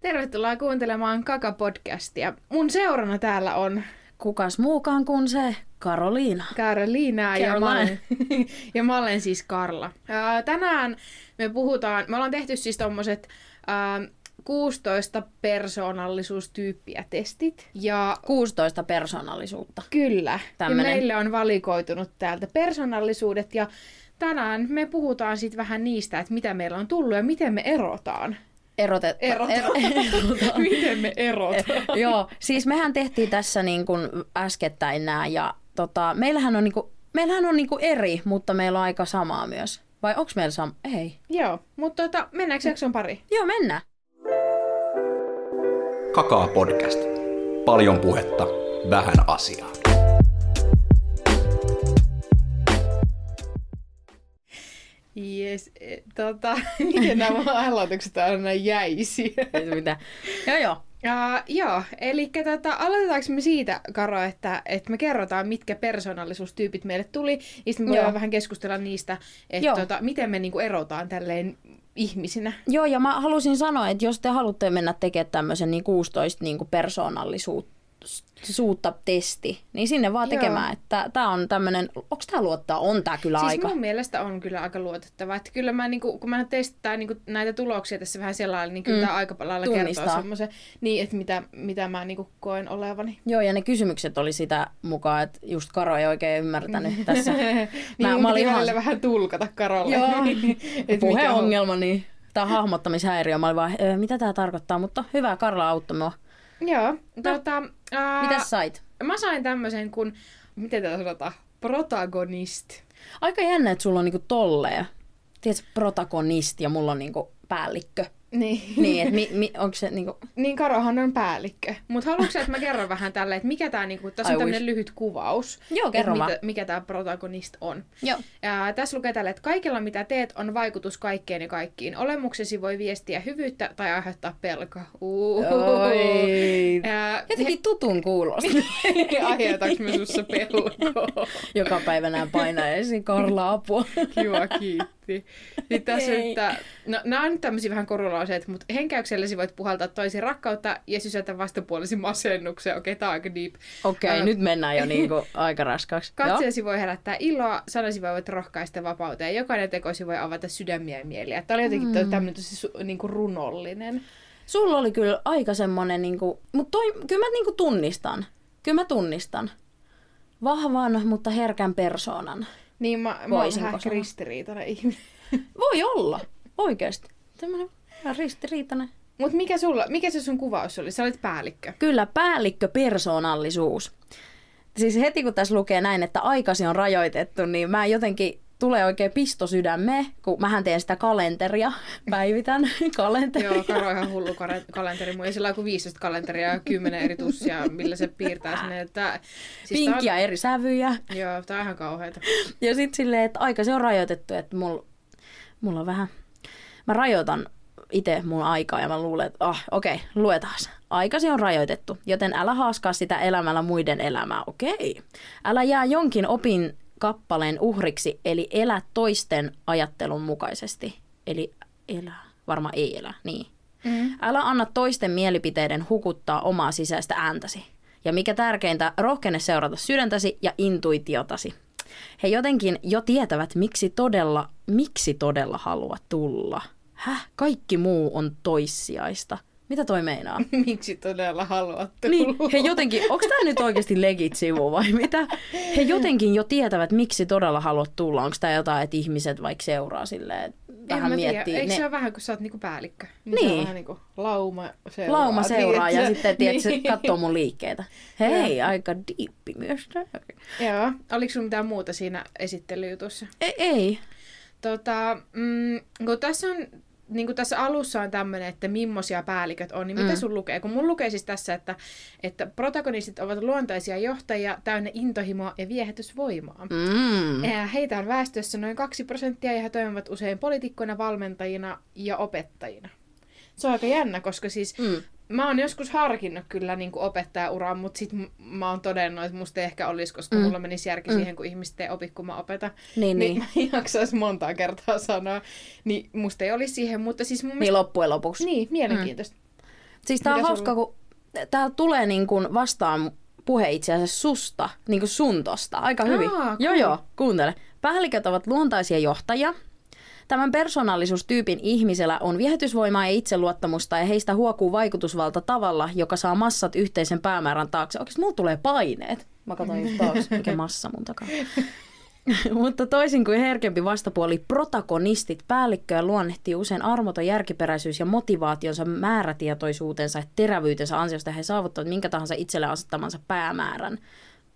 Tervetuloa kuuntelemaan Kaka-podcastia. Mun seurana täällä on Kukas muukaan kuin se Karoliina. Karoliina ja mä, olen, ja mä olen siis Karla. Ää, tänään me puhutaan, me ollaan tehty siis tommoset ää, 16 persoonallisuustyyppiä testit. Ja 16 persoonallisuutta. kyllä, Tämmönen. ja meille on valikoitunut täältä persoonallisuudet ja tänään me puhutaan sitten vähän niistä, että mitä meillä on tullut ja miten me erotaan. Erotet... Erotaan. erotaan. miten me erotaan? Joo, siis mehän tehtiin tässä niin kuin äskettäin nämä ja tota, meillähän on, niin kuin, meillähän on niin kuin eri, mutta meillä on aika samaa myös. Vai onko meillä sama? Ei. Joo, mutta tota, mennäänkö jakson pari? Joo, mennään. Kakaa podcast. Paljon puhetta, vähän asiaa. Yes, eh, tota, miten nämä aloitukset on aina jäisiä? Mitään. Joo, joo. Uh, joo, eli tota, aloitetaanko me siitä, Karo, että, että me kerrotaan, mitkä persoonallisuustyypit meille tuli, ja sitten me voidaan Joo. vähän keskustella niistä, että tota, miten me niinku erotaan tälleen ihmisinä. Joo, ja mä halusin sanoa, että jos te haluatte mennä tekemään tämmöisen niin 16 niin kuin persoonallisuutta suutta testi, niin sinne vaan Joo. tekemään, että tämä on tämmöinen, onko tämä luottaa? On tämä kyllä Siis aika. mun mielestä on kyllä aika luotettava. Että kyllä mä, niinku, kun mä testaan niinku, näitä tuloksia tässä vähän sellainen, niin kyllä Mm. tämä aika lailla kertoo Tunnistaa. semmoisen, niin, että mitä, mitä mä niinku koen olevani. Joo, ja ne kysymykset oli sitä mukaan, että just Karo ei oikein ymmärtänyt tässä. niin Mä- mä olin ihan- vähän tulkata Karolle. Joo. On- Puheongelma, niin tämä hahmottamishäiriö. Mä olin vaan, "Ö, mitä tämä tarkoittaa, mutta hyvä, Karla auttoi mua. Joo. Tota, ää, Mitäs sait? Mä sain tämmöisen kun, miten tätä sanotaan, protagonist. Aika jännä, että sulla on niinku tolleen. Tiedätkö, protagonisti ja mulla on niinku päällikkö. Niin. Niin, että mi, mi, onko se niinku... Niin Karohan on päällikkö. Mutta haluatko että mä kerron vähän tälle, että mikä tää niinku, tässä on tämmönen wish. lyhyt kuvaus. Joo, kerro mitä, mikä tämä protagonist on. Joo. Ja tässä lukee tälle, että kaikella mitä teet on vaikutus kaikkeen ja kaikkiin. Olemuksesi voi viestiä hyvyyttä tai aiheuttaa pelkoa. Oi. Ja, Jotenkin tutun kuulosta. Aiheutaanko me sussa pelkoa? Joka päivä nämä painaa esiin Karla apua. Kiva, kiitti. Sitten tässä Ei. että, no, nämä on nyt tämmöisiä vähän korulauseita, mutta henkäyksellesi voit puhaltaa toisi rakkautta ja sysätä vastapuolesi masennukseen. Okei, tämä on aika deep. Okei, okay, nyt mennään jo niinku aika raskaaksi. Katseesi voi herättää iloa, sanasi voivat rohkaista vapauteen. Jokainen tekosi voi avata sydämiä ja mieliä. Tämä oli jotenkin mm. tämmöinen tosi su, niin kuin runollinen. Sulla oli kyllä aika semmonen, niinku, mutta toi, kyllä mä niinku tunnistan. Kyllä mä tunnistan. Vahvan, mutta herkän persoonan. Niin mä, mä oon vähän sanoa? ristiriitainen ihminen. Voi olla, oikeasti. Tämmönen vähän ristiriitainen. Mutta mikä, sulla, mikä se sun kuvaus oli? Sä olit päällikkö. Kyllä, päällikkö persoonallisuus. Siis heti kun tässä lukee näin, että aikasi on rajoitettu, niin mä jotenkin tulee oikein pisto sydäme, kun mähän teen sitä kalenteria, päivitän kalenteria. Joo, Karo on ihan hullu kalenteri. Mulla ei sillä kuin 15 kalenteria ja 10 eri tussia, millä se piirtää sinne. Että, siis tää Pinkkiä eri sävyjä. On, joo, tää on ihan kauheeta. Ja sitten silleen, että aika se on rajoitettu, että mulla, mulla on vähän... Mä rajoitan itse mun aikaa ja mä luulen, että ah, okei, okay, luetaan. Aikasi on rajoitettu, joten älä haaskaa sitä elämällä muiden elämää, okei. Älä jää jonkin opin kappaleen uhriksi, eli elä toisten ajattelun mukaisesti. Eli elä, varmaan ei elä, niin. Mm. Älä anna toisten mielipiteiden hukuttaa omaa sisäistä ääntäsi. Ja mikä tärkeintä, rohkene seurata sydäntäsi ja intuitiotasi. He jotenkin jo tietävät, miksi todella, miksi todella haluat tulla. Häh? Kaikki muu on toissijaista. Mitä toi meinaa? Miksi todella haluat tulla? Niin, he jotenkin, onko tämä nyt oikeasti legit sivu vai mitä? He jotenkin jo tietävät, miksi todella haluat tulla. Onko tämä jotain, että ihmiset vaikka seuraa silleen, vähän mä tiedä. miettii. Eikö ne- se ole vähän, kun sä oot niinku päällikkö? Niin. Se on Niin. vähän niinku lauma seuraa. lauma seuraa ja tiedätkö? sitten tiedätkö, Niin. katsoo mun liikkeitä. Hei, aika diippi myös. Joo. Oliko sulla mitään muuta siinä esittelyjutussa? Ei, ei. Tota, mm, kun tässä on niin kuin tässä alussa on tämmöinen, että millaisia päälliköt on, niin mitä Mm. sun lukee? Kun mun lukee siis tässä, että, että protagonistit ovat luontaisia johtajia täynnä intohimoa ja viehätysvoimaa. Mm. Heitä on väestössä noin 2 prosenttia ja he toimivat usein poliitikkoina, valmentajina ja opettajina. Se on aika jännä, koska siis Mm. Mä oon joskus harkinnut kyllä niin kuin opettajauraan, mutta sit mä oon todennut, että musta ei ehkä olisi, koska Mm. mm. mulla menisi järki Mm. siihen, kun ihmiset ei opi, kun mä opetan. Niin, Niin, niin. mä jaksaisi montaa kertaa sanoa. Niin musta ei olisi siihen, mutta siis mun Niin mielestä... loppujen lopuksi. Niin, mielenkiintoista. Siis tää on Mitä hauska, kun tää tulee niin kuin vastaan puhe itse asiassa susta, niin kuin sun tosta. Aika hyvin. Aa, Joo, cool. joo, kuuntele. Päälliköt ovat luontaisia johtajia. Tämän persoonallisuustyypin ihmisellä on viehätysvoimaa ja itseluottamusta ja heistä huokuu vaikutusvalta tavalla, joka saa massat yhteisen päämäärän taakse. Oikeasti mulla tulee paineet. Mä katson just taakse, mikä massa mun takaa. Mutta toisin kuin herkempi vastapuoli, protagonistit päällikköä luonnehtii usein armoton järkiperäisyys ja motivaationsa määrätietoisuutensa ja terävyytensä ansiosta he saavuttavat minkä tahansa itselle asettamansa päämäärän.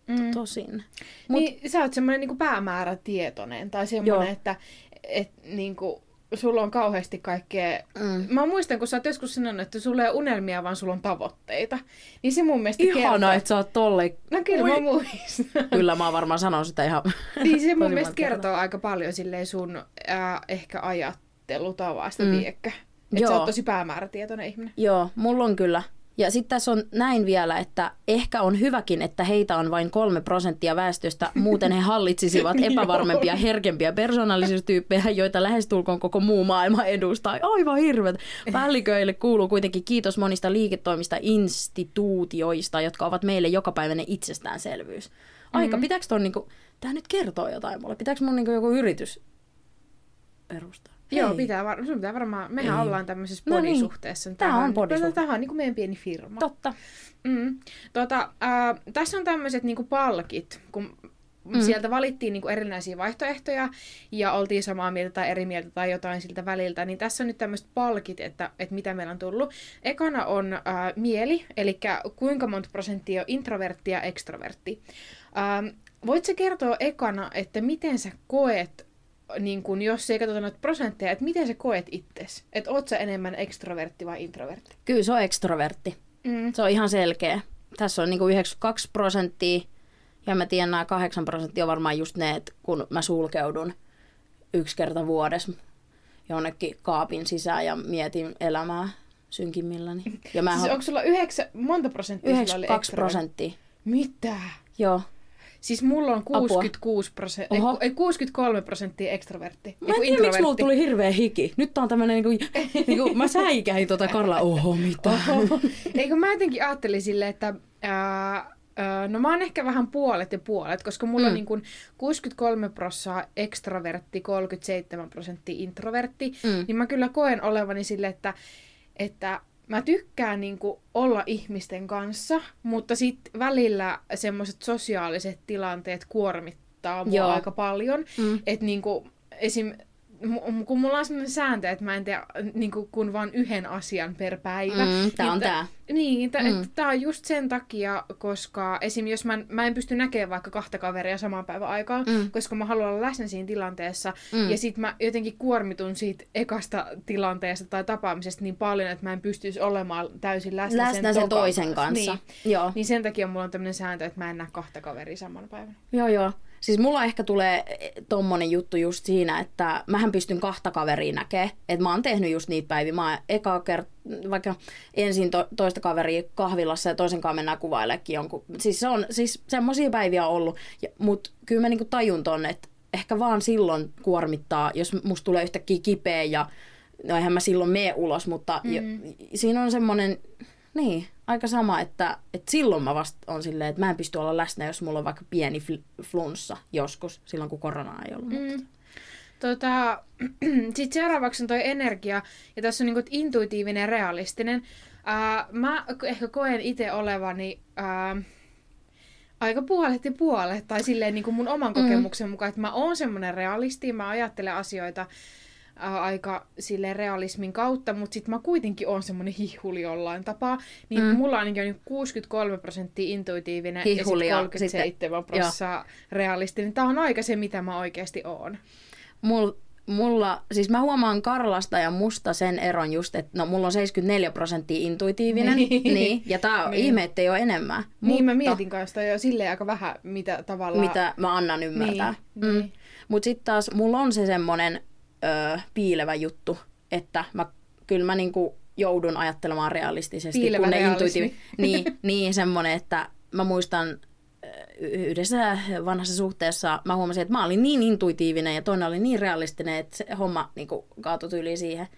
Mm. Tosin. Mut... Mut, Niin sä oot semmoinen niinku päämäärätietoinen tai semmoinen, Joo. Että et, niinku, sulla on kauheasti kaikkea... Mm. Mä muistan, kun sä oot joskus sanonut, että sulla ei ole unelmia, vaan sulla on tavoitteita. Niin se mun mielestä ihana, kertoo... että sä oot tolle. No kyllä Ui. mä muistan. Kyllä mä varmaan sanon sitä ihan niin se mun mielestä kertoo aika paljon silleen sun ää, ehkä ajattelutavasta, Mm. tiedätkö? Että sä oot tosi päämäärätietoinen ihminen. Joo, mulla on kyllä. Ja sitten tässä on näin vielä, että ehkä on hyväkin, että heitä on vain kolme prosenttia väestöstä, muuten he hallitsisivat epävarmempia, herkempiä persoonallisuustyyppejä, joita lähestulkoon koko muu maailma edustaa. Aivan hirveet. Päälliköille kuuluu kuitenkin kiitos monista liiketoimista instituutioista, jotka ovat meille jokapäiväinen itsestäänselvyys. Aika, mm-hmm. pitääkö ton niinku, tää nyt kertoo jotain mulle? Pitääkö mun niinku joku yritys perustaa? Joo, Hei. pitää, var- sun pitää varmaan, mehän Ei. ollaan tämmöisessä No niin. podisuhteessa. Tää on podisuhde. Tämä on niin kuin meidän pieni firma. Totta. Mm. Tota, äh, tässä on tämmöiset niinku palkit, kun mm. sieltä valittiin niinku erinäisiä vaihtoehtoja ja oltiin samaa mieltä tai eri mieltä tai jotain siltä väliltä, niin tässä on nyt tämmöiset palkit, että, että mitä meillä on tullut. Ekana on äh, mieli, eli kuinka monta prosenttia on introvertti ja ekstrovertti. Ähm, voit sä kertoa ekana, että miten sä koet, niin kun, jos ei katsota noita prosentteja, että miten sä koet itsesi? Että oot sä enemmän ekstrovertti vai introvertti? Kyllä se on ekstrovertti. Mm. Se on ihan selkeä. Tässä on niinku 92 prosenttia ja mä tiedän nämä 8 prosenttia on varmaan just ne, että kun mä sulkeudun yksi kerta vuodessa jonnekin kaapin sisään ja mietin elämää synkimmilläni. Ja mä Siis onko sulla yhdeksä, monta prosenttia sulla oli 92 ekstrovertti? prosenttia. Mitä? Joo. Siis mulla on 66 prosenttia, Oho. ei 63 prosenttia ekstrovertti. Mä en tiedä, miksi mulla tuli hirveä hiki. Nyt tää on tämmönen niinku, niinku mä säikähin tota Karla, oho mitä. Oho. Eikö mä jotenkin ajattelin silleen, että ää, no mä oon ehkä vähän puolet ja puolet, koska mulla mm. on niin kuin 63 prosenttia ekstrovertti, 37 prosenttia introvertti, Mm. niin mä kyllä koen olevani sille, että, että mä tykkään niin kuin olla ihmisten kanssa, mutta sitten välillä semmoiset sosiaaliset tilanteet kuormittaa mua Joo. aika paljon. Mm. Että niin kuin, esim, kun mulla on sellainen sääntö, että mä en tee niin kuin, kun vaan yhden asian per päivä. Mm, tää on niin tää. Niin, t- Mm. tämä on just sen takia, koska esim. jos mä, en- mä en pysty näkemään vaikka kahta kaveria samaan päivän aikaan, Mm. koska mä haluan olla läsnä siinä tilanteessa, Mm. ja sit mä jotenkin kuormitun siitä ekasta tilanteesta tai tapaamisesta niin paljon, että mä en pystyisi olemaan täysin läsnä, Läsnä sen tokan toisen kanssa. Niin. Joo. niin sen takia mulla on tämmöinen sääntö, että mä en näe kahta kaveria samana päivänä. Joo, joo. Siis mulla ehkä tulee tommonen juttu just siinä, että mähän pystyn kahta kaveria näkee. Että mä oon tehnyt just niitä päiviä. Mä oon eka kert- vaikka ensin to- toista kaveria kahvilassa ja toisen kanssa mennään kuvailekin jonkun. Siis se on, siis semmosia päiviä on ollut. Ja, mut kyllä mä niinku tajun ton, että ehkä vaan silloin kuormittaa, jos musta tulee yhtäkkiä kipeä ja no eihän mä silloin mene ulos, mutta mm. jo, siinä on semmoinen, niin, aika sama, että, että silloin mä vasta on silleen, että mä en pysty olla läsnä, jos mulla on vaikka pieni fl- flunssa joskus, silloin kun korona ei ollut. Mm. Mm. Tota, Sitten seuraavaksi on toi energia, ja tässä on niinku intuitiivinen ja realistinen. Ää, mä ehkä koen itse olevani ää, aika puolet ja puolet, tai silleen niinku mun oman kokemuksen mukaan, että mä oon semmoinen realisti, mä ajattelen asioita aika silleen realismin kautta, mutta sitten mä kuitenkin oon semmoinen hihuli jollain tapaa, niin Mm. mulla ainakin on niinku 63 prosenttia intuitiivinen Hihuli ja sitten 37 prosenttia realistinen. Tää on aika se, mitä mä oikeasti oon. Mul, mulla, siis mä huomaan Karlasta ja musta sen eron just, että no mulla on 74 prosenttia intuitiivinen, niin. Niin. niin ja tää on Niin. ihme, ettei ole enemmän. Niin mä mietin kanssa jo silleen aika vähän, mitä tavallaan... mitä mä annan ymmärtää. Niin, mm. niin. Mutta sitten taas mulla on se semmoinen ö, piilevä juttu, että mä, kyllä mä niinku joudun ajattelemaan realistisesti. Piilevä kun ne intuitiivi- niin, niin semmoinen, että mä muistan yhdessä vanhassa suhteessa mä huomasin, että mä olin niin intuitiivinen ja toinen oli niin realistinen, että se homma niinku kaatui tyyliin siihen,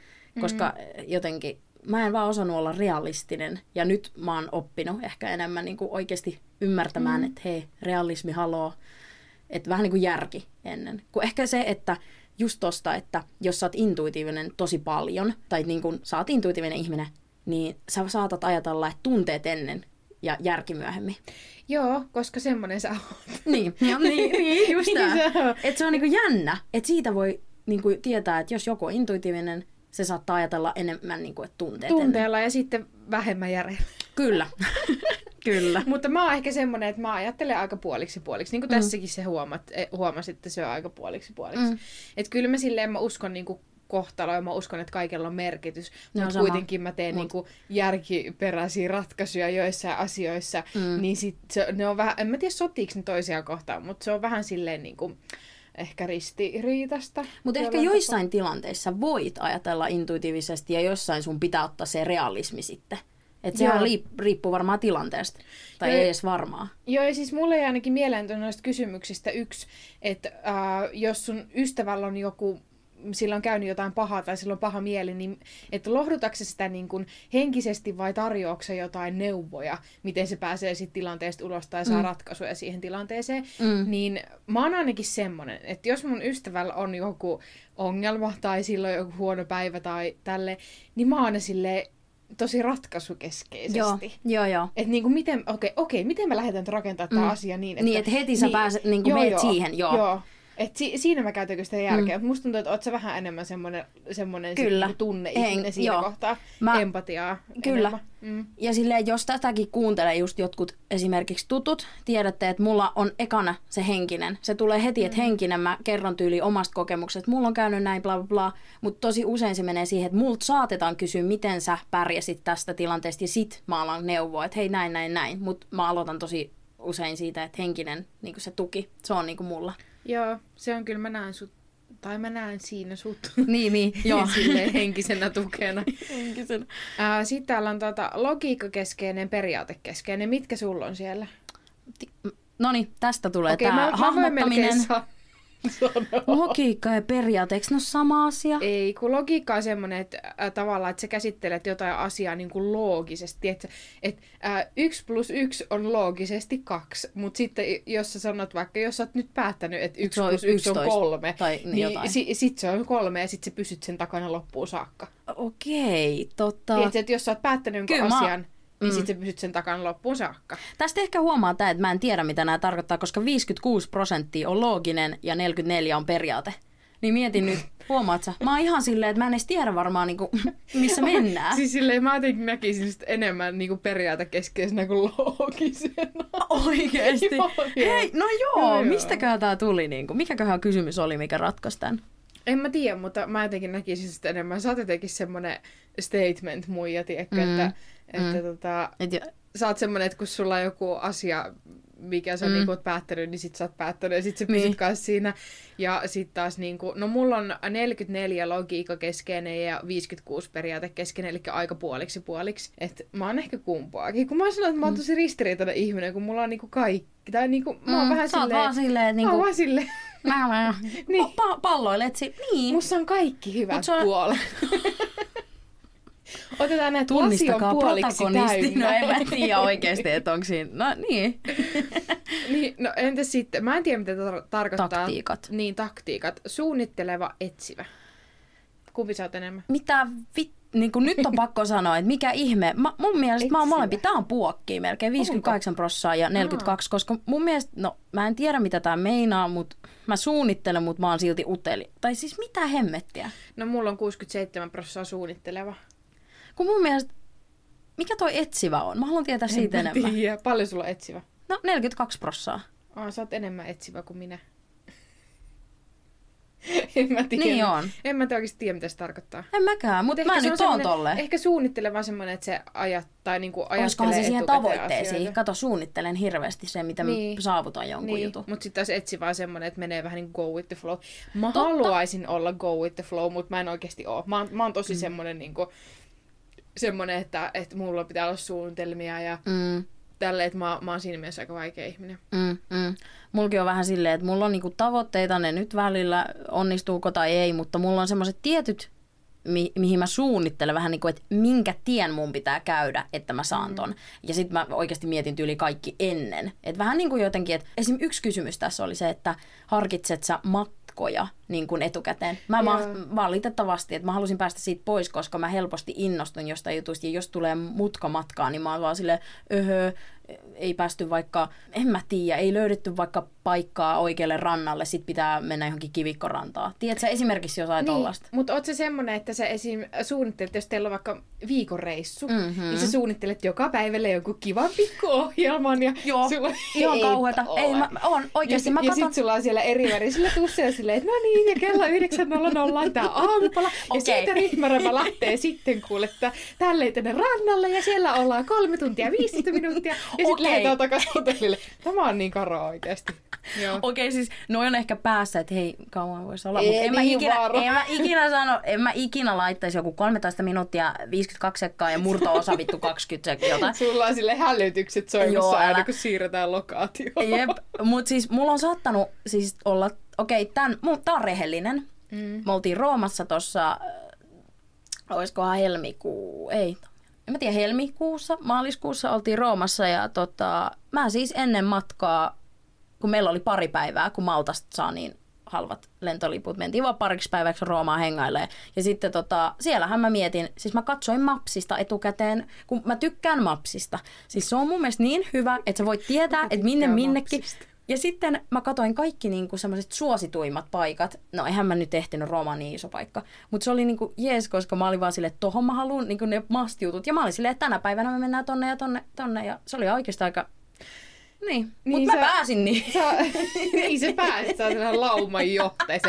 koska mm. jotenkin mä en vaan osannut olla realistinen. Ja nyt mä oon oppinut ehkä enemmän niin oikeasti ymmärtämään, mm. että hei, realismi haloo. Että vähän niin kuin järki ennen. Kun ehkä se, että just tosta, että jos sä oot intuitiivinen tosi paljon, tai niin kuin sä oot intuitiivinen ihminen, niin sä saatat ajatella, että tunteet ennen ja järki myöhemmin. Joo, koska semmonen sä oot. Niin, ja, niin, niin just Niin tää. se on. Että se on niinku jännä, että siitä voi niinku tietää, että jos joku on intuitiivinen, se saattaa ajatella enemmän, niinku, että tunteet ennen. Tunteella ja sitten vähemmän järjellä. Kyllä. Kyllä. Mutta mä oon ehkä semmonen, että mä ajattelen aika puoliksi puoliksi. Niin kuin mm. tässäkin se huomat, eh, huomasit, että se on aika puoliksi puoliksi. Mm. Että kyllä mä silleen mä uskon niin kuin kohtaloon ja mä uskon, että kaikella on merkitys. Ne on Mutta kuitenkin mä teen Mut- niin kuin järkiperäisiä ratkaisuja joissain asioissa. Mm. Niin sit se, ne on vähän, en mä tiedä sotiiko ne toisiaan kohtaan, mutta se on vähän silleen niin kuin, ehkä ristiriitasta. Mutta ehkä joissain tilanteissa voit ajatella intuitiivisesti ja jossain sun pitää ottaa se realismi sitten. Että sehän liip- riippuu varmaan tilanteesta. Tai Joo. ei edes varmaa. Joo, ja siis mulle jäi ainakin mieleen noista kysymyksistä yksi, että äh, jos sun ystävällä on joku, sillä on käynyt jotain pahaa tai sillä on paha mieli, niin että lohdutatko sitä niin kuin henkisesti vai tarjoatko jotain neuvoja, miten se pääsee siitä tilanteesta ulos tai saa Mm. ratkaisuja siihen tilanteeseen, Mm. niin mä oon ainakin semmonen, että jos mun ystävällä on joku ongelma tai sillä on joku huono päivä tai tälle, niin mä oon aina silleen tosi ratkaisukeskeisesti. Joo, joo, joo. Että niinku miten, okei, okei, miten mä lähdetän nyt rakentamaan tämä Mm. asia niin, että... Niin, että heti sä pääset- niinku meet siihen, joo. joo. Et si- siinä mä käytän sitä järkeä, mm. musta tuntuu, että oot sä vähän enemmän semmonen sit Kyllä. niinku tunneihminen En- siinä joo. kohtaa. Mä- Empatiaa Kyllä. enemmän. Mm. Ja silleen, jos tätäkin kuuntelee just jotkut esimerkiksi tutut, tiedätte, että mulla on ekana se henkinen. Se tulee heti, että henkinen, mä kerron tyyli omasta kokemuksesta, että mulla on käynyt näin, bla bla bla. Mutta tosi usein se menee siihen, että multa saatetaan kysyä, miten sä pärjäsit tästä tilanteesta, ja sit mä alan neuvoa, että hei näin, näin, näin. Mutta mä aloitan tosi usein siitä, että henkinen, niin se tuki, se on niin mulla. Joo, se on kyllä, mä näen sut, tai mä näen siinä sut. Niin, niin, joo. Silleen henkisenä tukena. Henkisen. Ää, Sitten täällä on tota, logiikkakeskeinen, periaatekeskeinen. Mitkä sulla on siellä? No niin, tästä tulee Okei, tämä mä, mä sanoa. Logiikka ja periaate, eikö ne ole sama asia? Ei, kun logiikka on semmoinen, että äh, tavallaan, että sä käsittelet jotain asiaa niin kuin loogisesti. Että et, äh, yksi plus yksi on loogisesti kaksi, mutta sitten jos sä sanot vaikka, jos sä oot nyt päättänyt, että yksi on plus yksi on 11 kolme, tai niin jotain. si, sit se on kolme ja sit sä pysyt sen takana loppuun saakka. Okei, tota... Tiedätkö, että jos sä oot päättänyt jonkun Kyllä mä- asian, niin Mm. sit sä pysyt sen takana loppuun saakka. Tästä ehkä huomaa tämä, että mä en tiedä, mitä nämä tarkoittaa, koska 56 prosenttia on looginen ja 44 on periaate. Niin mietin nyt, huomaat sä? Mä oon ihan silleen, että mä en edes tiedä varmaan, niinku, missä mennään. Siis silleen mä jotenkin näkisin sitä enemmän niin kuin periaatekeskeisenä kuin loogisena. Oikeesti? Joo. Hei, no joo, Joo, joo. mistäköhän tää tuli? Niinku? Mikäköhän kysymys oli, mikä ratkaisi tämän? En mä tiedä, mutta mä jotenkin näkisin sitä enemmän. Sä oot jotenkin semmonen statement muija, tiedätkö, Mm. että, että Mm. tota, Et jo, sä oot semmonen, että kun sulla on joku asia, mikä sä Mm. mm. niinku oot päättänyt, niin sit sä oot päättänyt ja sit sä pysyt Niin. niin. kanssa siinä. Ja sit taas niinku, no mulla on 44 logiikka keskeinen ja 56 periaate keskeinen, eli aika puoliksi puoliksi. Et mä oon ehkä kumpaakin. Kun mä sanon, että mä oon tosi ristiriitainen ihminen, kun mulla on niinku kaikki. Tai niinku, mä oon Mm, vähän silleen... vaan silleen, että Mä oon niinku, vaan silleen... mä, mä, Niin. pa- palloilet si- Niin. Musta on kaikki hyvät Mut on- puolet. Otetaan näitä Tunnistakaa puoliksi protagonisti. No täynnä. en mä tiedä oikeesti, että onko siinä. No niin. niin, no entäs sitten, mä en tiedä mitä tar- tarkoittaa. Taktiikat. Niin, taktiikat. Suunnitteleva, etsivä. Kumpi sä oot enemmän? Mitä vi... Niin kuin nyt on pakko sanoa, että mikä ihme. Mä, mun mielestä mä oon Etsivä. molempi. Tää on puokki melkein 58 prossaa ja 42, koska mun mielestä, no mä en tiedä mitä tää meinaa, mutta mä suunnittelen, mutta mä oon silti uteli. Tai siis mitä hemmettiä? No mulla on 67 prosenttia suunnitteleva. Kun mun mielestä, mikä toi etsivä on? Mä haluan tietää siitä En mä enemmän. tiedä. Paljon sulla on etsivä? No 42 prossaa. Aa, sä oot enemmän etsivä kuin minä. en mä tiedä. Niin on. En mä oikeasti tiedä, mitä se tarkoittaa. En mäkään, mutta mä se nyt on oon tolleen. Ehkä suunnitteleva semmoinen, että se ajattaa, niin kuin ajattelee se siihen tavoitteisiin? asioita. Kato, suunnittelen hirveästi se, mitä Niin. mä saavutan jonkun Niin, jutun. mutta sitten taas etsivä on semmoinen, että menee vähän niin go with the flow. Mä Totta. haluaisin olla go with the flow, mutta mä en oikeasti oo. Mä oon, mä oon tosi mm. semmoinen, niin kuin, semmoinen että, että mulla pitää olla suunnitelmia ja Mm. tälleen, että mä, mä oon siinä mielessä aika vaikea ihminen. Mm, mm. Mulki on vähän silleen, että mulla on niinku tavoitteita, ne nyt välillä onnistuuko tai ei, mutta mulla on semmoiset tietyt mi- mihin mä suunnittelen vähän niin kuin, että minkä tien mun pitää käydä, että mä saan ton. Ja sitten mä oikeasti mietin tyyli kaikki ennen. Että vähän niin kuin jotenkin, että esim. yksi kysymys tässä oli se, että harkitset sä matkoja niin kuin etukäteen. Mä ma- Joo. valitettavasti, että mä halusin päästä siitä pois, koska mä helposti innostun jostain jutusta. Ja jos tulee mutka matkaa, niin mä oon vaan silleen, öhö, ei päästy vaikka, en mä tiedä, ei löydetty vaikka paikkaa oikealle rannalle, sit pitää mennä johonkin kivikkorantaan. Tiedätkö esimerkiksi jotain niin. tollasta? mutta oot se semmonen, että sä esim. suunnittelet, jos teillä on vaikka viikon reissu, Mhm. mm-hmm. niin sä suunnittelet joka päivälle jonkun kivan pikkuohjelman. Ja Joo, sulla ihan kauheata. ole. Ei, mä, on, oikeasti ja, mä sit- ja katon... sit sulla on siellä eri värisillä tusseja silleen, että no niin, ja kello 9.00 on tää aamupala. Ja Okei. siitä ryhmärämä lähtee sitten kuule, että tälleen tänne rannalle ja siellä ollaan kolme tuntia 15 minuuttia. Ja sitten lähdetään takaisin hotellille. Tämä on niin karo oikeasti. Okei, siis noin on ehkä päässä, että hei, kauan voisi olla, Ei mutta en, mä niin ikinä, varo. en mä ikinä sano, en mä ikinä laittaisi joku 13 minuuttia 52 sekkaa ja murto-osa vittu 20 sekkaa. Sulla on sille hälytykset soimassa aina, kun siirretään lokaatioon. Jep, mutta siis mulla on saattanut siis olla, okei, mu- tää on rehellinen. Mm. Me oltiin Roomassa tuossa, olisikohan helmikuu, ei, en mä tiedä, helmikuussa, maaliskuussa oltiin Roomassa ja tota, mä siis ennen matkaa, kun meillä oli pari päivää, kun Maltasta saa niin halvat lentoliput, mentiin vaan pariksi päiväksi Roomaan hengailemaan. Ja sitten tota, siellähän mä mietin, siis mä katsoin Mapsista etukäteen, kun mä tykkään Mapsista. Siis se on mun mielestä niin hyvä, että sä voit tietää, että minne minnekin. Mapsista? Ja sitten mä katsoin kaikki niinku semmoiset suosituimmat paikat. No eihän mä nyt ehtinyt Rooma niin iso paikka. Mutta se oli niinku jees, koska mä olin vaan silleen, että tohon mä haluan niinku ne must-jutut. Ja mä olin silleen, että tänä päivänä me mennään tonne ja tonne, tonne. Ja se oli oikeastaan aika... Niin, Niin mutta mä pääsin niin. Sä, niin se pääsit, sä oot lauman johtaja.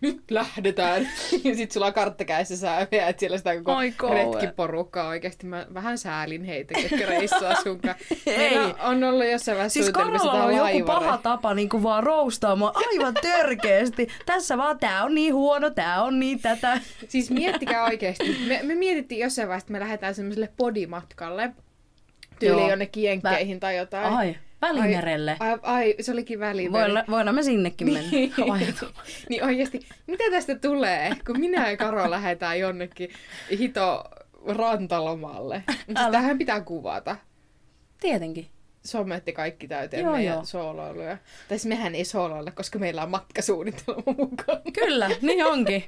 Nyt lähdetään. Ja sit sulla on kartta kädessä, sä veät siellä sitä koko kauhea. retkiporukkaa oikeesti. Mä vähän säälin heitä, ketkä reissaa sunkaan. Ei. On ollut jossain vaiheessa Siis suunnitelmissa Karolla on joku paha tapa niinku vaan roustaa mua aivan törkeästi. Tässä vaan tää on niin huono, tää on niin tätä. Siis miettikää oikeesti. Me, me mietittiin jossain vaiheessa, että me lähdetään semmoiselle podimatkalle. Tyyli jonnekin jenkkeihin tai jotain. Ai, Välimerelle. Ai, ai, se olikin välimeri. Voidaan, voidaan me sinnekin mennä. Ai, niin oikeasti, mitä tästä tulee, kun minä ja Karo lähdetään jonnekin hito rantalomalle. Tähän pitää kuvata. Tietenkin. Sometti kaikki täyteen Joo, meidän joo. sooloiluja. Tai siis mehän ei sooloilla, koska meillä on matkasuunnitelma mukaan. Kyllä, niin onkin.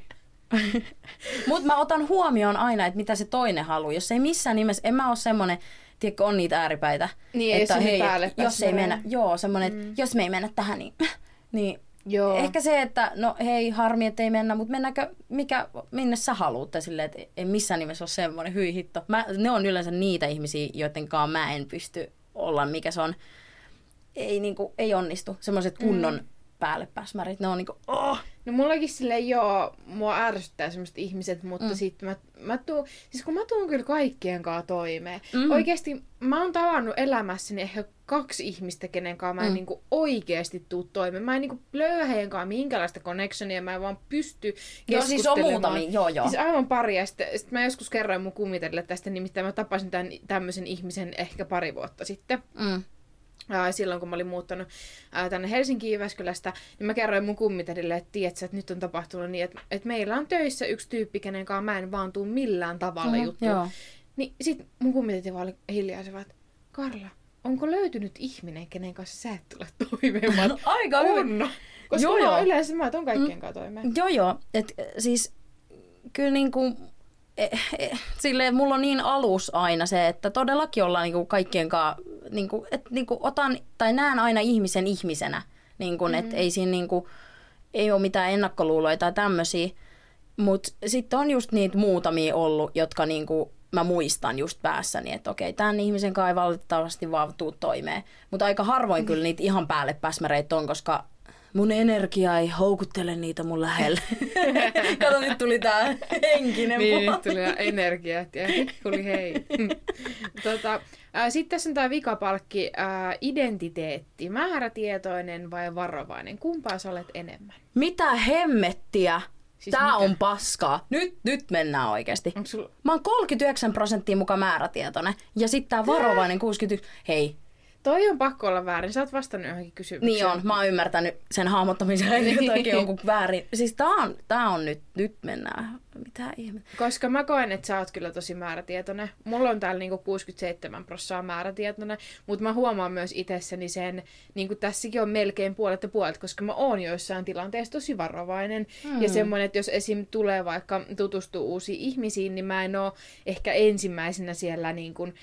Mutta mä otan huomioon aina, että mitä se toinen haluaa. Jos ei missään nimessä, en mä ole semmonen, tiedätkö, on niitä ääripäitä. Niin, että hei, jos ei mennä, joo, semmonen, että jos me ei mennä tähän, niin, niin Joo. Ehkä se, että no hei, harmi, että ei mennä, mutta mennäänkö, mikä, minne sä haluut? Tai silleen, että ei missään nimessä ole semmoinen, hyi hitto. Mä, ne on yleensä niitä ihmisiä, joiden kanssa mä en pysty olla, mikä se on. Ei, niinku, ei onnistu. Semmoiset kunnon mm. päälle pääsmärit, ne on niinku, oh! No mullakin silleen joo, mua ärsyttää semmoiset ihmiset, mutta mm. sitten mä, mä tuun, siis kun mä tuun kyllä kaikkien kanssa toimeen. Mm. Oikeesti mä oon tavannut elämässäni ehkä kaksi ihmistä, kenen kanssa mä en Mm. niinku oikeesti tuu toimeen. Mä en niinku löyä heidän kanssa minkälaista connectionia, mä en vaan pysty Joo, siis on muutamia, joo joo. Siis aivan pari, ja sitten sit mä joskus kerroin mun kummitelle tästä, nimittäin mä tapasin tämän, tämmöisen ihmisen ehkä pari vuotta sitten. Mm. Ää, silloin kun mä olin muuttanut ää, tänne Helsinkiin Jyväskylästä, niin mä kerroin mun kummitädille, että tiedät sä, että nyt on tapahtunut niin, että, että meillä on töissä yksi tyyppi, kenen kanssa mä en vaan tuu millään tavalla mm, juttu. joo. Niin sit mun kummitäti vaan oli että Karla, onko löytynyt ihminen, kenen kanssa sä et tule toimeen? Oon, Aika hyvä. on. Koska Joo, joo, oon yleensä mä tuon kaikkien kanssa toimeen. Joo, joo. Et, äh, siis kyllä niinku, eh, eh, silleen, mulla on niin alus aina se, että todellakin ollaan niinku kaikkien kanssa, niinku, et, niinku, otan tai näen aina ihmisen ihmisenä. Niinku, mm-hmm. Et ei siinä niinku, ei ole mitään ennakkoluuloja tai tämmöisiä. Mutta sitten on just niitä muutamia ollut, jotka niinku, mä muistan just päässäni, että okei, tämän ihmisen ei valitettavasti vaan tuu toimeen. Mutta aika harvoin kyllä niitä ihan päälle päsmäreitä on, koska mun energia ei houkuttele niitä mun lähelle. Kato, nyt tuli tää henkinen Niin, puoli. nyt tuli nyt tuli hei. tota, Sitten tässä on tämä vikapalkki, ää, identiteetti, määrätietoinen vai varovainen. Kumpaa sä olet enemmän? Mitä hemmettiä? Siis Tää mitä? on paskaa. Nyt, nyt mennään oikeasti. Sulla... Mä oon 39 prosenttia mukaan määrätietoinen. Ja sitten tää varovainen 61. Hei, Toi on pakko olla väärin. Sä oot vastannut johonkin kysymykseen. Niin on, mä oon ymmärtänyt sen hahmottamisen Niin. jotakin jonkun väärin. Siis tää on, tää on nyt, nyt mennään. Mitä ihmettä. Koska mä koen, että sä oot kyllä tosi määrätietoinen. Mulla on täällä niinku 67 prosenttia määrätietoinen, mutta mä huomaan myös itsessäni sen, niin kuin tässäkin on melkein puolet ja puolet, koska mä oon joissain tilanteissa tosi varovainen. Mm. Ja semmoinen, että jos esim. tulee vaikka tutustuu uusiin ihmisiin, niin mä en oo ehkä ensimmäisenä siellä niin kuin,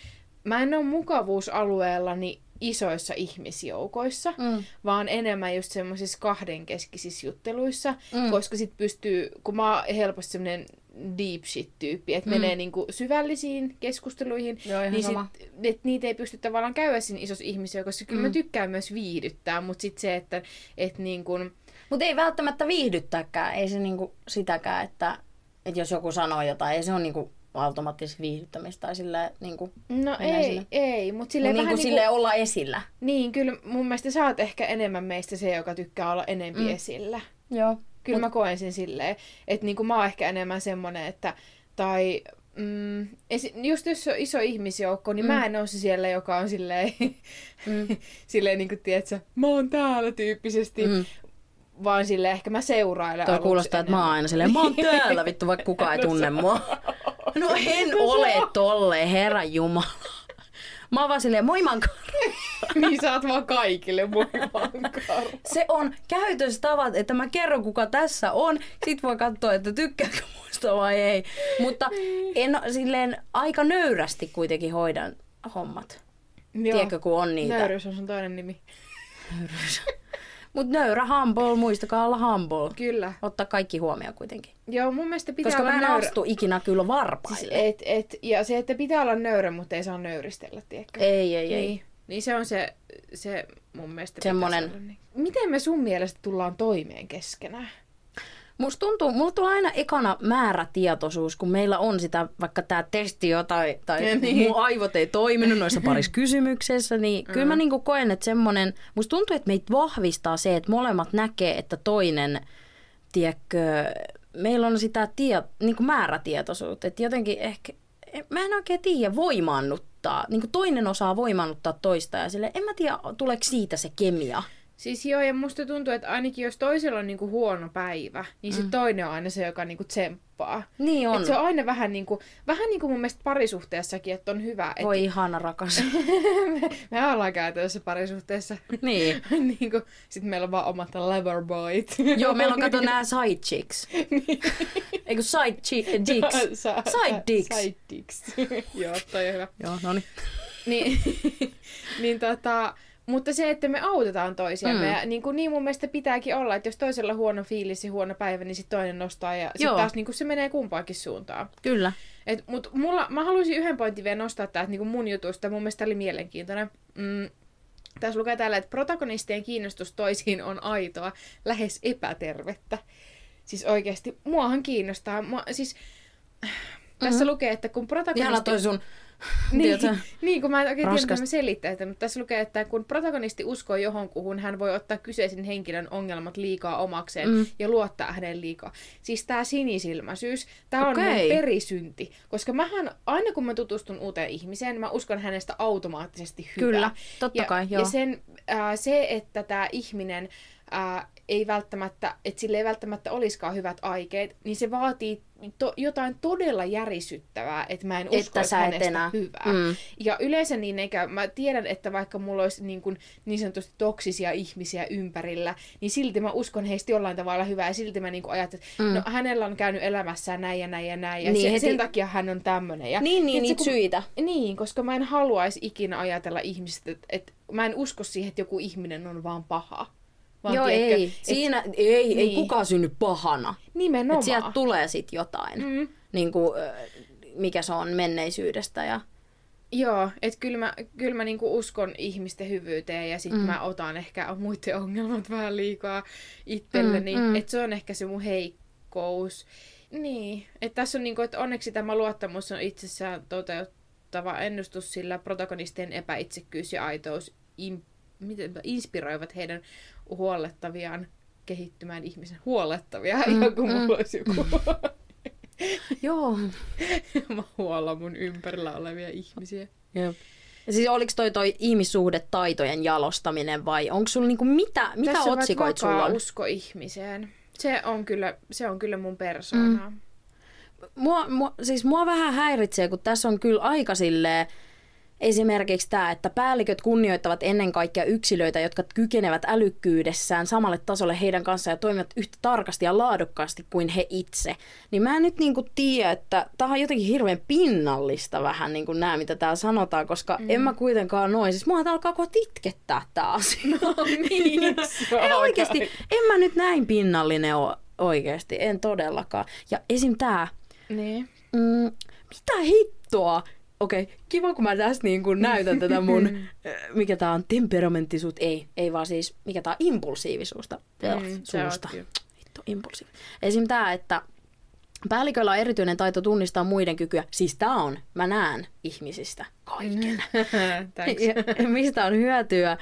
mä en oo mukavuusalueellani isoissa ihmisjoukoissa, mm. vaan enemmän just semmoisissa kahdenkeskisissä jutteluissa, mm. koska sit pystyy, kun mä oon helposti semmoinen deep shit-tyyppi, että mm. menee niinku syvällisiin keskusteluihin, Joo, niin sama. sit, et niitä ei pysty tavallaan käydä siinä isossa ihmisjoukossa. Kyllä mm. mä tykkään myös viihdyttää, mutta sitten se, että et niin kun, Mutta ei välttämättä viihdyttääkään. Ei se niinku sitäkään, että, että jos joku sanoo jotain, ei se ole niinku automaattisesti viihdyttämistä tai silleen niinku... no mennään ei, sinne. ei, mutta Mut silleen niinku vähän niinku, silleen olla esillä. niin, kyllä mun mielestä sä oot ehkä enemmän meistä se, joka tykkää olla enempi mm. esillä. Joo. Kyllä Mut... mä koen sen silleen, että niinku mä oon ehkä enemmän semmonen, että tai mm, esi- just jos on iso ihmisjoukko, niin mm. mä en ole se siellä, joka on silleen, mm. silleen niin kuin, tiedätkö, mä oon täällä tyyppisesti, mm. Vaan silleen ehkä mä seurailen Toi kuulostaa, että mä oon aina silleen, mä oon täällä vittu, vaikka kukaan ei tunne mua. No en ole tolle, herra jumala. Mä oon vaan silleen, moi niin sä oot vaan kaikille vankaro. Se on käytöstavat, että mä kerron kuka tässä on. Sit voi katsoa, että tykkääkö muista vai ei. Mutta en silleen aika nöyrästi kuitenkin hoidan hommat. Tiedätkö, kun on niitä. Nöyryys on sun toinen nimi. Mut nöyrä humble, muistakaa olla humble. Kyllä. Ottaa kaikki huomioon kuitenkin. Joo, mun mielestä pitää Koska olla mä en nöyrä. astu ikinä kyllä varpaille. Siis et, et, ja se, että pitää olla nöyrä, mutta ei saa nöyristellä, tiedätkö? Ei, ei, ei. Niin, niin se on se, se mun mielestä Semmonen- olla Niin. Miten me sun mielestä tullaan toimeen keskenään? Musta tuntuu, mulla tulee aina ekana määrätietoisuus, kun meillä on sitä, vaikka tämä testi jo tai, tai Ja niin. mun aivot ei toiminut noissa parissa kysymyksessä, niin kyllä mä niinku koen, että semmonen, musta tuntuu, että meitä vahvistaa se, että molemmat näkee, että toinen, tiedätkö, meillä on sitä tie, niinku määrätietoisuutta, että jotenkin ehkä, mä en oikein tiedä, voimaannuttaa, niinku toinen osaa voimaannuttaa toista ja sille, en mä tiedä, tuleeko siitä se kemia. Siis joo, ja musta tuntuu, että ainakin jos toisella on niinku huono päivä, niin se mm. toinen on aina se, joka niinku tsemppaa. Niin on. Et se on aina vähän niin kuin, vähän niin kuin mun mielestä parisuhteessakin, että on hyvä. Et Voi ihana rakas. me, me ollaan käytännössä parisuhteessa. niin. niin kuin, sit meillä on vaan omat loverboyt. Joo, meillä on kato nää side chicks. Eikö side chi- dicks? Sa- Side dicks. Side dicks. joo, toi on hyvä. Joo, no niin. niin, niin tota, mutta se, että me autetaan toisiamme, Mm. ja niin, kuin, niin mun mielestä pitääkin olla, että jos toisella on huono fiilis ja huono päivä, niin sitten toinen nostaa, ja sitten taas niin kuin se menee kumpaankin suuntaan. Kyllä. Et, mut mulla, mä haluaisin yhden pointin vielä nostaa täältä niin mun jutusta, mun mielestä oli mielenkiintoinen. Mm, tässä lukee täällä, että protagonistien kiinnostus toisiin on aitoa, lähes epätervettä. Siis oikeasti, muahan kiinnostaa. Mua, siis, tässä mm-hmm. lukee, että kun protagonisti... Ihana toi sun, Niin, niin, kun mä en oikein tiedä, mä selittää, että, mutta tässä lukee, että kun protagonisti uskoo johonkuhun, hän voi ottaa kyseisen henkilön ongelmat liikaa omakseen Mm. ja luottaa hänen liikaa. Siis tämä sinisilmäisyys, tämä on mun perisynti, koska mähän, aina kun mä tutustun uuteen ihmiseen, mä uskon hänestä automaattisesti hyvää. Kyllä, totta ja, kai, joo. Ja sen, äh, se, että tämä ihminen äh, ei välttämättä, että sille ei välttämättä olisikaan hyvät aikeet, niin se vaatii to, jotain todella järisyttävää, että mä en Että usko sä et hänestä enää. hyvää. Mm. Ja yleensä niin eikä, mä tiedän, että vaikka mulla olisi niin, kuin, niin sanotusti toksisia ihmisiä ympärillä, niin silti mä uskon heistä jollain tavalla hyvää ja silti mä niin kuin ajattelen, että Mm. no hänellä on käynyt elämässään näin ja näin ja näin ja Niin, niin, heti- se, sen takia hän on tämmöinen. Ja, Niin, niin, Tiedätkö, niitä kun- syitä. Niin, koska mä en haluaisi ikinä ajatella ihmistä, että, että mä en usko siihen, että joku ihminen on vaan paha. Vaan Joo, tiedätkö, ei. et- Siinä ei, ei Niin. kukaan synny pahana. Nimenomaan. Että sieltä tulee sit jotain, Mm. niin kuin, mikä se on menneisyydestä. Ja... Joo, että kyllä mä, kyllä mä niinku uskon ihmisten hyvyyteen ja sitten Mm. mä otan ehkä muiden ongelmat vähän liikaa itselleni. Mm, mm. Mm. Että se on ehkä se mun heikkous. Niin, että tässä on niinku, että onneksi tämä luottamus on itsessään toteuttava ennustus, sillä protagonistien epäitsekkyys ja aitous im, miten, inspiroivat heidän huolettaviaan kehittymään ihmisen huolettavia, Mm, mm, joku mm. mulla olisi joku. Joo. mä huollan mun ympärillä olevia ihmisiä. Jep. Ja siis oliko toi toi ihmissuhdetaitojen jalostaminen vai onko sulla niinku mitä, mitä Tässä otsikoit sulla on? usko ihmiseen. Se on kyllä, se on kyllä mun persoonaa. Mm. Mua, mua, siis mua vähän häiritsee, kun tässä on kyllä aika silleen, Esimerkiksi tämä, että päälliköt kunnioittavat ennen kaikkea yksilöitä, jotka kykenevät älykkyydessään samalle tasolle heidän kanssaan ja toimivat yhtä tarkasti ja laadukkaasti kuin he itse. Niin mä en nyt niinku tiedä, että tämä on jotenkin hirveän pinnallista vähän niin kuin nämä, mitä täällä sanotaan, koska mm. en mä kuitenkaan noin. Siis mua alkaa kohta itkettää tämä asia. No niin, Ei oikeasti, en mä nyt näin pinnallinen ole oikeasti, en todellakaan. Ja esim. tää, Niin. mm, mitä hittoa? Okei, okay, kiva kun mä tässä niin kun näytän tätä mun, äh, mikä tää on, temperamenttisuus, ei, ei vaan siis, mikä tää on, impulsiivisuusta, Mm, mm, suusta. Vittu, impulsiivi. Esim. tää, että päälliköllä on erityinen taito tunnistaa muiden kykyä, siis tää on, mä näen ihmisistä kaiken. Thanks. Ja mistä on hyötyä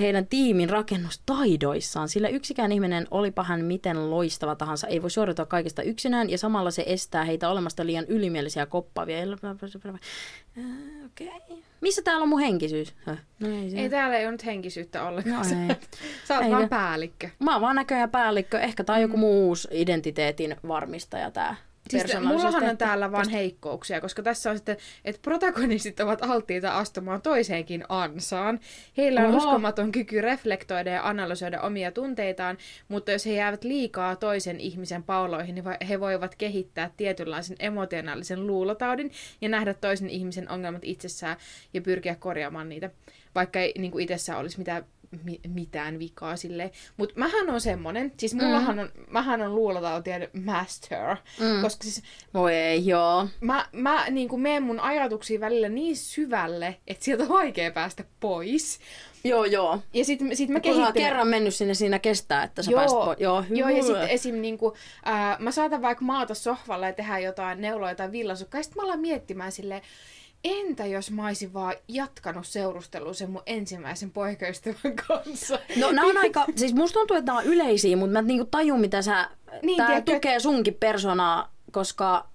heidän tiimin rakennustaidoissaan, sillä yksikään ihminen, olipa hän miten loistava tahansa, ei voi suoriutua kaikesta yksinään, ja samalla se estää heitä olemasta liian ylimielisiä koppaavia. Äh, Okei. Okay. Missä täällä on mun henkisyys? Höh. No ei, se. Ei täällä ei ole nyt henkisyyttä ollenkaan. No ei. Sä oot Ei vaan päällikkö. Mä oon vaan näköjään päällikkö. Ehkä tää on joku muu uusi identiteetin varmistaja tää Siis mullahan on täällä vaan heikkouksia, koska tässä on sitten, että protagonistit ovat alttiita astumaan toiseenkin ansaan. Heillä on Oho. uskomaton kyky reflektoida ja analysoida omia tunteitaan, mutta jos he jäävät liikaa toisen ihmisen pauloihin, niin he voivat kehittää tietynlaisen emotionaalisen luulotaudin ja nähdä toisen ihmisen ongelmat itsessään ja pyrkiä korjaamaan niitä, vaikka ei niin kuin itsessään olisi mitään mi- mitään vikaa silleen. Mutta mähän on semmonen, siis mullahan on, mähän on luulotautien master, mm. koska siis Voi ei, joo. mä, mä niin kuin menen mun ajatuksiin välillä niin syvälle, että sieltä on vaikea päästä pois. Joo, joo. Ja sit, sit mä kehittelen... kerran mennyt sinne, siinä kestää, että sä pääset pois. Joo, joo, ja sitten esim. Niinku, ää, mä saatan vaikka maata sohvalla ja tehdä jotain neuloa tai villasukkaa, ja sitten mä alan miettimään silleen, entä jos mä olisin vaan jatkanut seurustelua sen mun ensimmäisen poikaystävän kanssa? No nämä on aika, siis musta tuntuu, että nämä on yleisiä, mutta mä niinku tajun, mitä sä, Niin, tää tiedätkö, tukee sunkin persoonaa, koska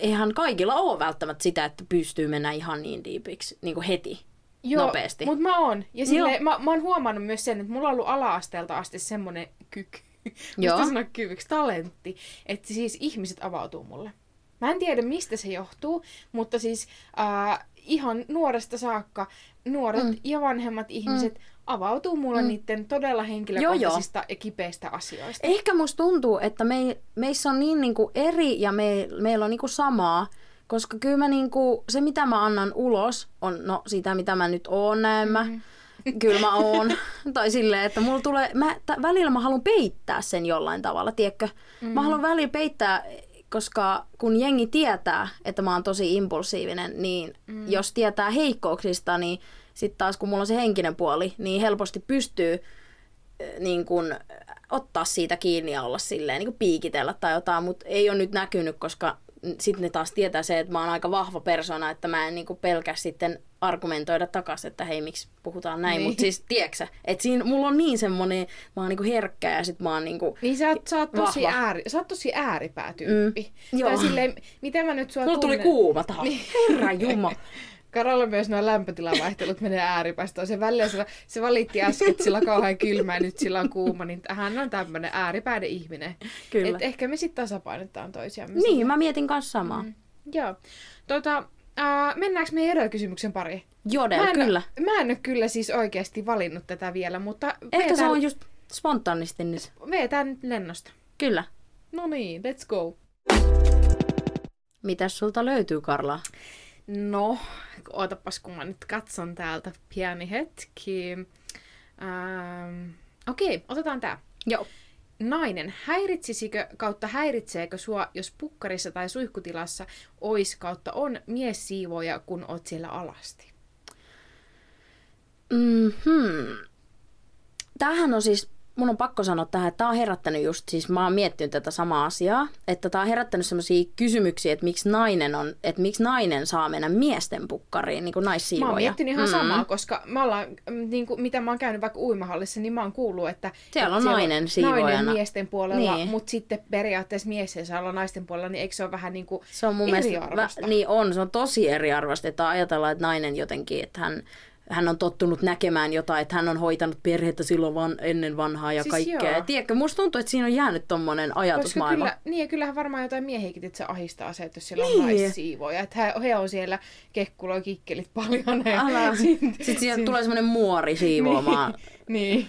eihän kaikilla ole välttämättä sitä, että pystyy mennä ihan niin diipiksi niin kuin heti, Joo, nopeasti. mutta mä oon. Ja sille, Joo. mä, mä oon huomannut myös sen, että mulla on ollut ala-asteelta asti semmonen kyky. Musta sanoa kyvyksi, talentti. Että siis ihmiset avautuu mulle. Mä en tiedä, mistä se johtuu, mutta siis äh, ihan nuoresta saakka nuoret mm. ja vanhemmat ihmiset mm. avautuu mulle mm. niiden todella henkilökohtaisista ja kipeistä asioista. Ehkä musta tuntuu, että me, meissä on niin niinku eri ja me, meillä on niinku samaa, koska kyllä mä niinku, se mitä mä annan ulos on no sitä mitä mä nyt oon näemmä. Mm-hmm. Mm. Kyllä mä oon. tai silleen, että mulla tulee, mä, t- välillä mä haluan peittää sen jollain tavalla, tiedätkö? Mm. Mm-hmm. Mä haluan välillä peittää, koska kun jengi tietää, että mä oon tosi impulsiivinen, niin mm. jos tietää heikkouksista, niin sitten taas kun mulla on se henkinen puoli, niin helposti pystyy niin kun, ottaa siitä kiinni ja olla silleen niin piikitellä tai jotain, mutta ei ole nyt näkynyt, koska sitten ne taas tietää se, että mä oon aika vahva persona, että mä en niin kuin pelkä sitten argumentoida takaisin, että hei, miksi puhutaan näin. Niin. Mutta siis, tiedätkö että siinä mulla on niin semmoinen, mä oon niin kuin herkkä ja sit mä oon niin kuin, Niin sä oot, sä oot, tosi, Vahva. ääri, sä oot tosi ääripäätyyppi. Mm, Tai joo. silleen, miten mä nyt sua mulla tuli kuuma taas. Herra Jumala. Karalla myös nuo lämpötilavaihtelut menee ääripäästä. Se välillä se, se valitti äsken, että sillä on kauhean kylmä ja nyt sillä on kuuma, niin hän on tämmöinen ääripäinen ihminen. Kyllä. Et ehkä me sitten tasapainetaan toisiamme. Niin, mä mietin kanssa samaa. Mm. Joo. Tota, äh, mennäänkö me erokysymyksen pariin? Jodel, mä en, kyllä. Mä en ole kyllä siis oikeasti valinnut tätä vielä, mutta Ehkä se vedetään- on just spontaanisti nyt. vedetään nyt lennosta. Kyllä. No niin, let's go. Mitäs sulta löytyy, Karla? No, ootapas kun mä nyt katson täältä pieni hetki. Ähm, Okei, otetaan tää. Joo. Nainen, häiritsisikö kautta häiritseekö sua, jos pukkarissa tai suihkutilassa ois kautta on mies siivoja, kun oot siellä alasti? Mm-hmm. Tämähän on siis mun on pakko sanoa tähän, että tämä on herättänyt just, siis mä oon miettinyt tätä samaa asiaa, että tämä on herättänyt sellaisia kysymyksiä, että miksi nainen on, että miksi nainen saa mennä miesten pukkariin, niin kuin naissiivoja. Mä oon miettinyt ihan mm. samaa, koska mä ollaan, mm, niin kuin, mitä mä oon käynyt vaikka uimahallissa, niin mä oon kuullut, että Siellä on että nainen siivojana. nainen miesten puolella, Niin. mutta sitten periaatteessa mies ei saa olla naisten puolella, niin eikö se ole vähän niin kuin Se on mun mielestä, eriarvoista? vä, niin on, se on tosi eriarvoista, että ajatellaan, että nainen jotenkin, että hän, hän on tottunut näkemään jotain, että hän on hoitanut perhettä silloin van, ennen vanhaa ja Siis kaikkea. joo. Tiedätkö, musta tuntuu, että siinä on jäänyt tommonen Koska ajatusmaailma. kyllä, niin ja kyllähän varmaan jotain miehiäkin, että se ahistaa se, että jos siellä on Niin. naissiivoja. Että he, he on siellä kekkuloi kikkelit paljon. Ja Älä. Sitten sieltä tulee semmoinen muori siivoamaan Niin.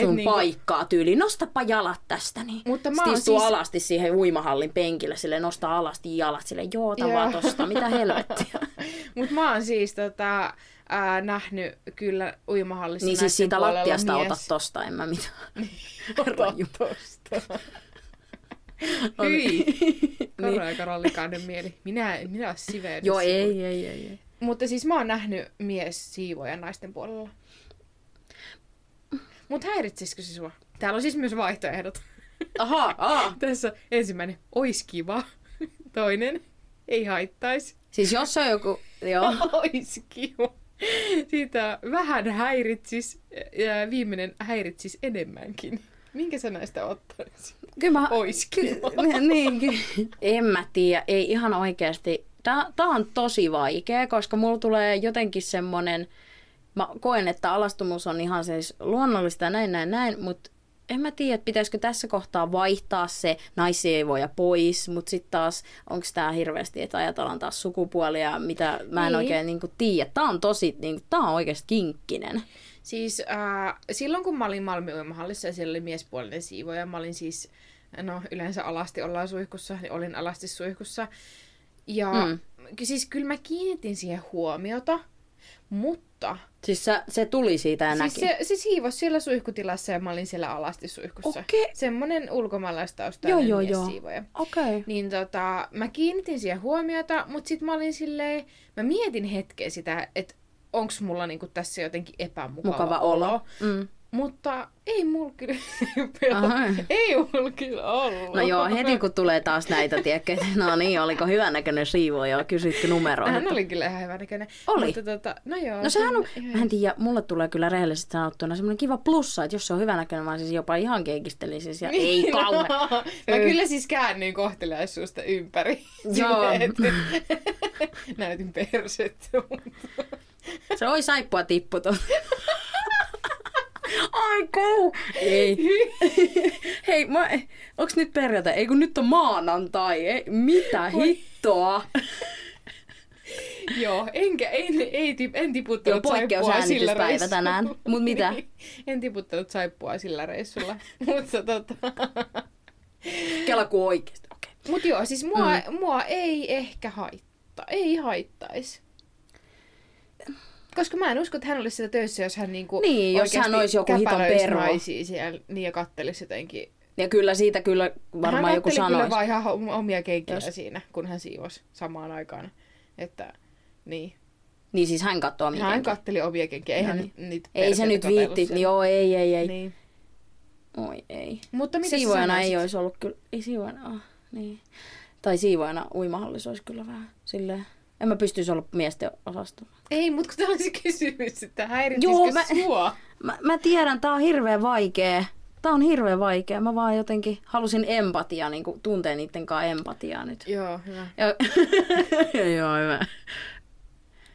sun Et niinku- paikkaa tyyliin. Nostapa jalat tästä. Niin. Mutta mä Sitten siis- alasti siihen uimahallin penkille, sille nostaa alasti jalat, sille joo, Joo. vaan tosta, mitä helvettiä. Mutta mä oon siis tota, ää, nähnyt kyllä uimahallissa niin siis siitä lattiasta mies. ota tosta, en mä mitään. Ota tosta. Hyi. Karo ja Karallikainen mieli. Minä, minä olen siveydessä. Joo, ei, ei, ei, ei. Mutta siis mä oon nähnyt mies siivoja naisten puolella. Mut häiritsisikö se sua? Täällä on siis myös vaihtoehdot. Aha, aha. Tässä ensimmäinen, ois kiva. Toinen, ei haittaisi. Siis jos on joku, joo. Ois kiva. Siitä vähän häiritsis ja viimeinen häiritsis enemmänkin. Minkä sä näistä ottaisit? Kyllä mä... Ois kiva. Ky- niin, en mä tiedä, ei ihan oikeasti. Tää, tää on tosi vaikea, koska mulla tulee jotenkin semmonen, mä koen, että alastumus on ihan siis luonnollista ja näin, näin, näin, mutta en mä tiedä, että pitäisikö tässä kohtaa vaihtaa se naissievoja pois, mutta sitten taas onko tämä hirveästi, että ajatellaan taas sukupuolia, mitä mä en Niin. oikein niinku tiedä. Tämä on tosi, niinku, tää on oikeasti kinkkinen. Siis äh, silloin kun mä olin Malmi uimahallissa ja siellä oli miespuolinen siivoja, mä olin siis, no yleensä alasti ollaan suihkussa, niin olin alasti suihkussa. Ja mm. siis kyllä mä kiinnitin siihen huomiota, mutta Siis sä, se tuli siitä ja siis näki. se, se siivos siellä suihkutilassa ja mä olin siellä alasti suihkussa. Okei. Semmonen ulkomaalaistaustainen Joo, joo, joo. siivoja. Okei. Okay. Niin tota, mä kiinnitin siihen huomiota, mutta sit mä olin silleen, mä mietin hetken sitä, että onks mulla niinku tässä jotenkin epämukava Mukava olo. Mm. Mutta ei mulla kyllä, ei mulla kyllä ollut. No joo, heti kun tulee taas näitä, tiedätkö, no niin, oliko hyvännäköinen siivoja ja kysytty numeroa. Hän oli kyllä ihan hyvä näköinen. Oli? Mutta tota, no joo. No sehän on, ihan- mä en tiedä, mulle tulee kyllä rehellisesti sanottuna semmoinen kiva plussa, että jos se on hyvännäköinen, mä siis jopa ihan keikistelisin ja ei Niin, kauhean. No, mä kyllä siis käännyin kohteliaisuusta ympäri. Joo. Näytin persettä. Se oi saippua tippu tuolla. Ai kou! Ei. Hei, mä, onks nyt perjantai? Ei kun nyt on maanantai. Ei, mitä hittoa? Joo, enkä, en, ei, tip, en tiputtanut Joo, saippua sillä reissulla. tänään. Mut mitä? Niin, en tiputtanut saippua sillä reissulla. Mutta tota... Kela kuin oikeesti. Okei. Mut joo, siis mua, mm. mua ei ehkä haittaa. Ei haittaisi. Koska mä en usko, että hän olisi sitä töissä, jos hän niinku Niin, jos hän olisi joku hiton naisia siellä niin ja kattelisi jotenkin. Ja kyllä siitä kyllä varmaan hän joku katteli kyllä sanoisi. vaan ihan omia kenkiä Jos- siinä, kun hän siivosi samaan aikaan. Että, niin. Niin siis hän katsoo miten. Hän katteli omia kenkiä. Eihän No niin. niitä Ei se nyt viitti. siellä. Joo, ei, ei, ei. Niin. Oi ei. Mutta mitä Siivoajana ei olisi ollut kyllä. Ei siivoajana. Oh, niin. Tai siivoajana uimahallissa olisi kyllä vähän silleen. En mä pystyisi olla miesten osastolla. Ei, mutta kun tämä kysymys, että häiritsisikö Joo, mä- sua? Mä, mä tiedän, tää on hirveän vaikea. Tää on hirveän vaikea. Mä vaan jotenkin halusin empatiaa, niin kuin tuntee niiden kanssa empatiaa nyt. Joo, hyvä. Ja... Joo, hyvä.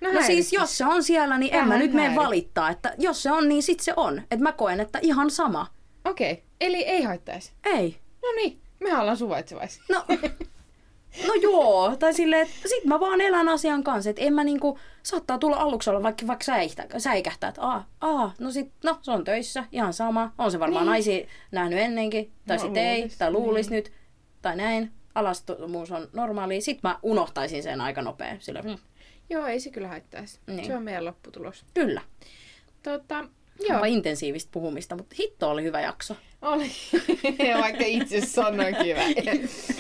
No siis häiritsis. jos se on siellä, niin en mä nyt mene valittaa. Että jos se on, niin sit se on. Et mä koen, että ihan sama. Okei, okay. eli ei haittaisi. Ei. No niin, me ollaan suvaitsevaisia. No, no joo, tai silleen, että sit mä vaan elän asian kanssa, että en mä niinku, saattaa tulla aluksi olla vaikka, vaikka säihtä, säikähtää, että aa, aa, no sit, no se on töissä, ihan sama, on se varmaan Niin. naisia nähnyt ennenkin, tai No, sit ei, luulis, tai luulis niin. nyt, tai näin, alastomuus on normaali, sit mä unohtaisin sen aika nopea, sillä mm, Joo, ei se kyllä haittaisi. Niin. Se on meidän lopputulos. kyllä, Tota, Joo. joo, intensiivistä puhumista, mutta hitto oli hyvä jakso. Oli. Vaikka itse sanoinkin vähän.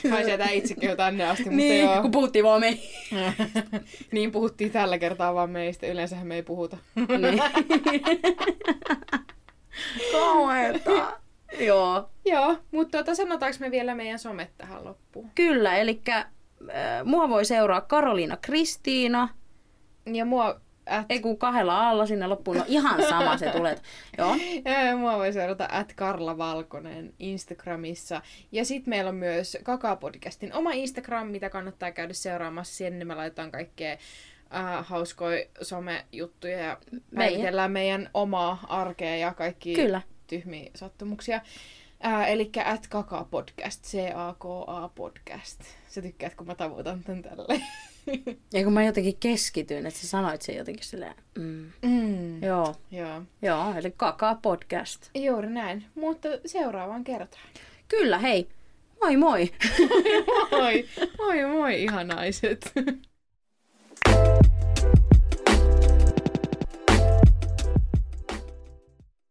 Mä sieltä itsekin jo tänne asti, mutta niin, joo. kun puhuttiin vaan me. niin puhuttiin tällä kertaa vaan meistä. Yleensähän me ei puhuta. niin. Kauheeta. Joo. Joo, mutta tuota, sanotaanko me vielä meidän somet tähän loppuun? Kyllä, eli äh, mua voi seuraa Karoliina Kristiina. Ja mua... At, Ei kun kahdella alla sinne loppuun. No ihan sama se tulee. Joo. ja mua voi seurata at Karla Valkonen Instagramissa. Ja sitten meillä on myös Kaka-podcastin oma Instagram, mitä kannattaa käydä seuraamassa. Sinne me laitetaan kaikkea äh, hauskoja somejuttuja ja päivitellään meidän omaa arkea ja kaikki Kyllä. tyhmiä sattumuksia. Äh, eli at Kaka Podcast, C-A-K-A Podcast. Sä tykkäät, kun mä tavutan tän tälleen. ja kun mä jotenkin keskityin, että sä sanoit sen jotenkin silleen. Mm. Mm. Joo. Joo. Joo, eli kakaa podcast. Juuri näin, mutta seuraavaan kertaan. Kyllä, hei. Moi moi. moi moi. Moi moi, ihanaiset.